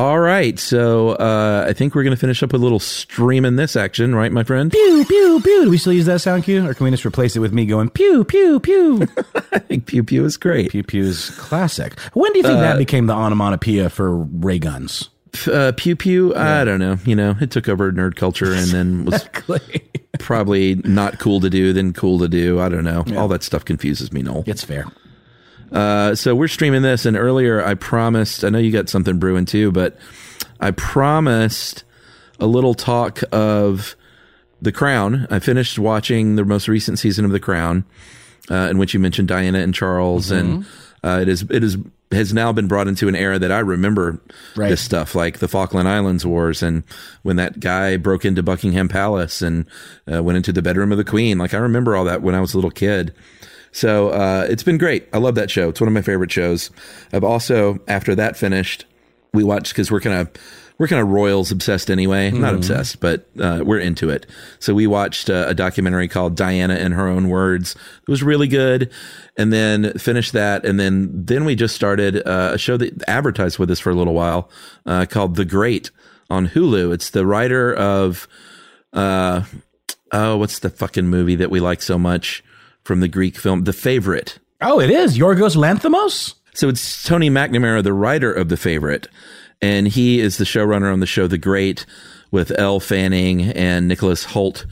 [SPEAKER 4] All right, so uh, I think we're going to finish up with a little stream in this action, right, my friend?
[SPEAKER 3] Pew pew pew. Do we still use that sound cue, or can we just replace it with me going pew pew pew?
[SPEAKER 4] I think pew pew is great.
[SPEAKER 3] Pew pew is classic. When do you think
[SPEAKER 4] Uh,
[SPEAKER 3] that became the onomatopoeia for ray guns?
[SPEAKER 4] Uh, pew pew. I don't know. You know, it took over nerd culture and then was probably not cool to do, then cool to do. I don't know. All that stuff confuses me, Noel.
[SPEAKER 3] It's fair.
[SPEAKER 4] Uh, so we're streaming this, and earlier I promised. I know you got something brewing too, but I promised a little talk of The Crown. I finished watching the most recent season of The Crown, uh, in which you mentioned Diana and Charles, and uh, it is it is has now been brought into an era that I remember
[SPEAKER 3] Right.
[SPEAKER 4] this stuff, like the Falkland Islands Wars, and when that guy broke into Buckingham Palace and uh, went into the bedroom of the Queen. Like I remember all that when I was a little kid. So uh, it's been great. I love that show. It's one of my favorite shows. I've also, after that finished, we watched because we're kind of we're kind of royals obsessed anyway. Not
[SPEAKER 3] Mhm.
[SPEAKER 4] obsessed, but uh, we're into it. So we watched uh, a documentary called Diana in Her Own Words. It was really good, and then finished that, and then then we just started uh, a show that advertised with us for a little while uh, called The Great on Hulu. It's the writer of uh, oh, what's the fucking movie that we like so much from the Greek film, The Favorite.
[SPEAKER 3] Oh, it is Yorgos Lanthimos.
[SPEAKER 4] So it's Tony McNamara, the writer of The Favorite, and he is the showrunner on the show The Great with Elle Fanning and Nicholas Hoult,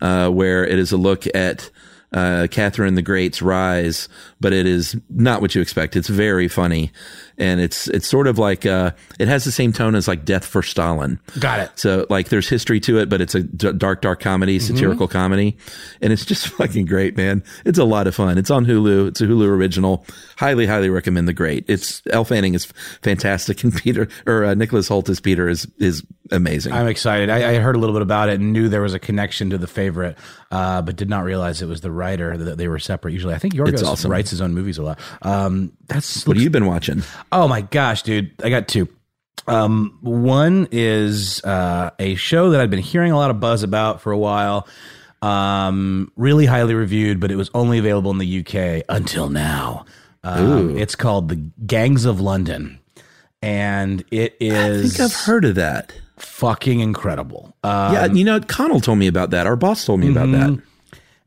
[SPEAKER 4] uh, where it is a look at uh, Catherine the Great's rise, but it is not what you expect. It's very funny, and it's it's sort of like uh, it has the same tone as like Death for Stalin.
[SPEAKER 3] Got it.
[SPEAKER 4] So like there's history to it, but it's a d- dark, dark comedy, satirical comedy, and it's just fucking great, man. It's a lot of fun. It's on Hulu. It's a Hulu original. Highly, highly recommend The Great. It's Elle Fanning is fantastic, and Peter or uh, Nicholas Hoult as Peter is is amazing.
[SPEAKER 3] I'm excited. I, I heard a little bit about it and knew there was a connection to the favorite, uh, but did not realize it was the writer that they were separate. Usually, I think Yorgos
[SPEAKER 4] awesome.
[SPEAKER 3] writes his own movies a lot. Um, that's
[SPEAKER 4] what have you been watching?
[SPEAKER 3] Oh my gosh, dude! I got two. Um, one is uh, a show that I've been hearing a lot of buzz about for a while. Um, really highly reviewed, but it was only available in the UK until now. Um, it's called The Gangs of London, and it is.
[SPEAKER 4] I think I've heard of that.
[SPEAKER 3] Fucking incredible. Um,
[SPEAKER 4] yeah, you know, Conal told me about that. Our boss told me about that.
[SPEAKER 3] Mhm.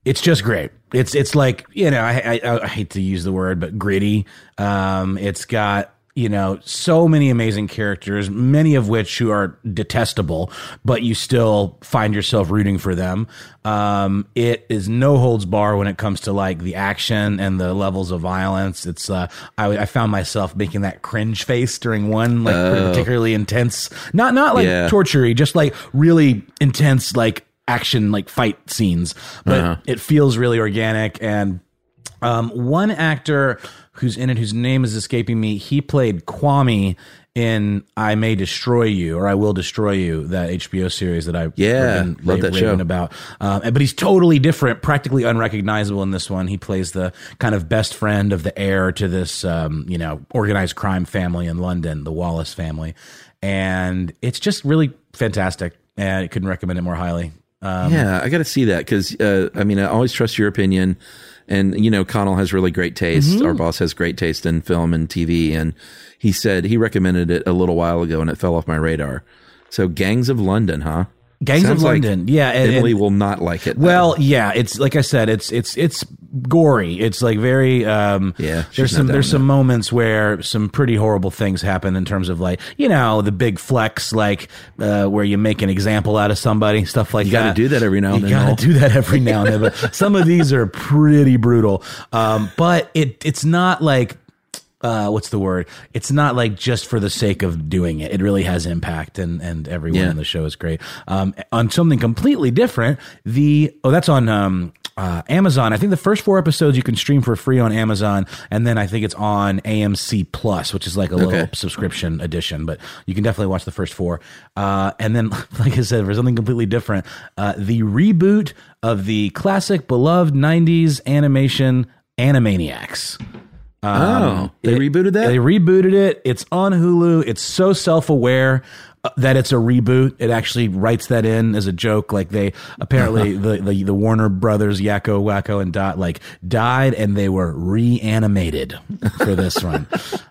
[SPEAKER 3] It's just great. It's it's like you know I, I I hate to use the word, but gritty. Um, it's got you know, so many amazing characters, many of which who are detestable, but you still find yourself rooting for them. Um, it is no holds bar when it comes to like the action and the levels of violence. It's uh, I, I found myself making that cringe face during one like
[SPEAKER 4] Oh.
[SPEAKER 3] particularly intense, not not like
[SPEAKER 4] Yeah.
[SPEAKER 3] torture just like really intense like action like fight scenes, but
[SPEAKER 4] Uh-huh.
[SPEAKER 3] it feels really organic and um, one actor who's in it, whose name is escaping me, he played Kwame in "I May Destroy You" or "I Will Destroy You," that HBO series that I
[SPEAKER 4] Yeah, love that show.
[SPEAKER 3] about. Um, but he's totally different, practically unrecognizable in this one. He plays the kind of best friend of the heir to this, um, you know, organized crime family in London, the Wallace family, and it's just really fantastic. And I couldn't recommend it more highly. Um,
[SPEAKER 4] yeah, I got to see that because uh, I mean, I always trust your opinion, and you know, Conal has really great taste.
[SPEAKER 3] Mm-hmm.
[SPEAKER 4] Our boss has great taste in film and TV, and he said he recommended it a little while ago, and it fell off my radar. So, Gangs of London, huh?
[SPEAKER 3] Gangs of
[SPEAKER 4] Sounds like
[SPEAKER 3] London, yeah, and-
[SPEAKER 4] Emily
[SPEAKER 3] and-
[SPEAKER 4] will not like it. though.
[SPEAKER 3] Well, yeah, it's like I said, it's it's it's gory. It's like very um
[SPEAKER 4] Yeah,
[SPEAKER 3] there's some there's
[SPEAKER 4] with
[SPEAKER 3] some moments where some pretty horrible things happen in terms of like, you know, the big flex like uh where you make an example out of somebody, stuff like
[SPEAKER 4] You
[SPEAKER 3] that.
[SPEAKER 4] You gotta do that every now and
[SPEAKER 3] You
[SPEAKER 4] then, Noel.
[SPEAKER 3] gotta do that every now and then. But some of these are pretty brutal. Um but it it's not like uh, what's the word? It's not like just for the sake of doing it. It really has impact, and and everyone
[SPEAKER 4] Yeah.
[SPEAKER 3] in the show is great. Um, on something completely different, the oh, that's on um, uh, Amazon. I think the first four episodes you can stream for free on Amazon, and then I think it's on AMC Plus, which is like a little subscription edition. But you can definitely watch the first four. Uh, and then, like I said, for something completely different, uh, the reboot of the classic beloved '90s animation Animaniacs.
[SPEAKER 4] Um, oh, they
[SPEAKER 3] it-
[SPEAKER 4] rebooted that.
[SPEAKER 3] They rebooted it. It's on Hulu. It's so self that it's a reboot. It actually writes that in as a joke. Like they apparently the, the the Warner Brothers Yakko Wakko and Dot like died and they were reanimated for this one.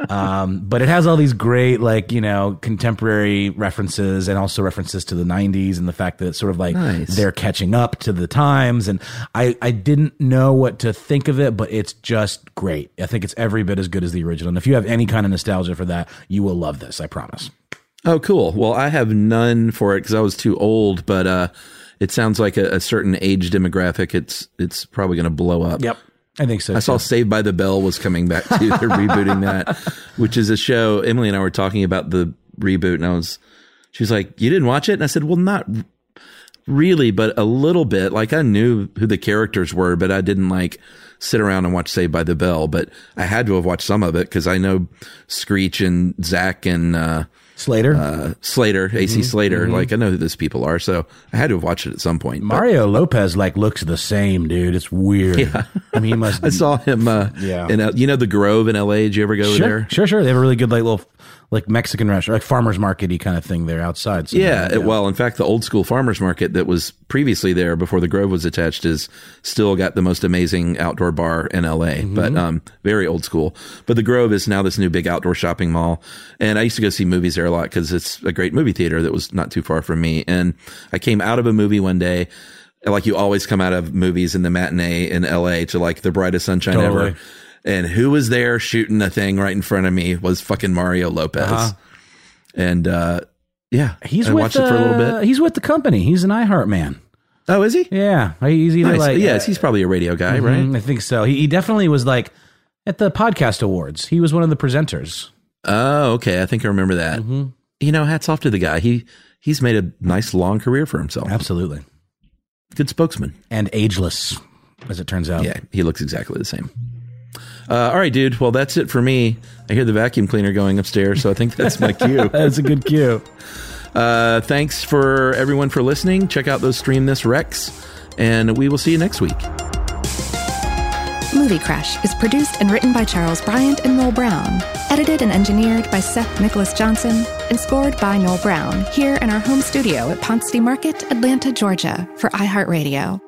[SPEAKER 3] Um, but it has all these great like you know contemporary references and also references to the '90s and the fact that it's sort of like
[SPEAKER 4] Nice.
[SPEAKER 3] they're catching up to the times. And I I didn't know what to think of it, but it's just great. I think it's every bit as good as the original. And if you have any kind of nostalgia for that, you will love this. I promise.
[SPEAKER 4] Oh, cool. Well, I have none for it because I was too old, but uh, it sounds like a, a certain age demographic. It's it's probably going to blow up.
[SPEAKER 3] Yep. I think so.
[SPEAKER 4] I saw
[SPEAKER 3] too.
[SPEAKER 4] Saved by the Bell was coming back too. They're rebooting that, which is a show. Emily and I were talking about the reboot, and I was, she was like, "You didn't watch it?" And I said, "Well, not really, but a little bit. Like I knew who the characters were, but I didn't like sit around and watch Saved by the Bell. But I had to have watched some of it because I know Screech and Zach and uh,
[SPEAKER 3] Slater.
[SPEAKER 4] uh, Slater, AC Slater. Like I know who those people are, so I had to have watched it at some point. But
[SPEAKER 3] Mario Lopez like looks the same, dude. It's weird.
[SPEAKER 4] Yeah.
[SPEAKER 3] I mean, he must.
[SPEAKER 4] I saw him. Uh,
[SPEAKER 3] Yeah.
[SPEAKER 4] in uh, you know the Grove in L.A. Did you ever go
[SPEAKER 3] sure,
[SPEAKER 4] there?
[SPEAKER 3] sure, sure. They have a really good like little like Mexican restaurant, like farmers markety kind of thing there outside. somewhere.
[SPEAKER 4] Yeah, it- well, in fact, the old school farmers market that was previously there before the Grove was attached is still got the most amazing outdoor bar in LA, but um, very old school. But the Grove is now this new big outdoor shopping mall, and I used to go see movies there a lot because it's a great movie theater that was not too far from me. And I came out of a movie one day. Like you always come out of movies in the matinee in LA to like the brightest sunshine
[SPEAKER 3] Totally.
[SPEAKER 4] ever. And who was there shooting a thing right in front of me was fucking Mario Lopez.
[SPEAKER 3] Uh-huh.
[SPEAKER 4] And uh, yeah,
[SPEAKER 3] He's
[SPEAKER 4] I
[SPEAKER 3] with
[SPEAKER 4] watched it for a little
[SPEAKER 3] uh,
[SPEAKER 4] bit.
[SPEAKER 3] He's with the company. He's an iHeart man.
[SPEAKER 4] Oh, is he?
[SPEAKER 3] Yeah, he's either
[SPEAKER 4] Nice.
[SPEAKER 3] like
[SPEAKER 4] yes, he's probably a radio guy, right?
[SPEAKER 3] Mhm, I think so. He, he definitely was like at the podcast awards. He was one of the presenters.
[SPEAKER 4] Oh, okay. I think I remember that.
[SPEAKER 3] Mm-hmm.
[SPEAKER 4] You know, hats off to the guy. He he's made a nice long career for himself.
[SPEAKER 3] Absolutely,
[SPEAKER 4] Good spokesman.
[SPEAKER 3] and ageless, as it turns out.
[SPEAKER 4] Yeah, he looks exactly the same. Uh, all right, dude. Well, that's it for me. I hear the vacuum cleaner going upstairs, so I think that's my cue.
[SPEAKER 3] that's a good cue.
[SPEAKER 4] Uh, thanks for everyone for listening. Check out those Stream This Rex, and we will see you next week.
[SPEAKER 8] Movie Crush is produced and written by Charles Bryant and Noel Brown, edited and engineered by Seth Nicholas Johnson, and scored by Noel Brown here in our home studio at Ponce Market, Atlanta, Georgia, for iHeartRadio.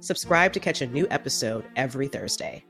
[SPEAKER 5] Subscribe to catch a new episode every Thursday.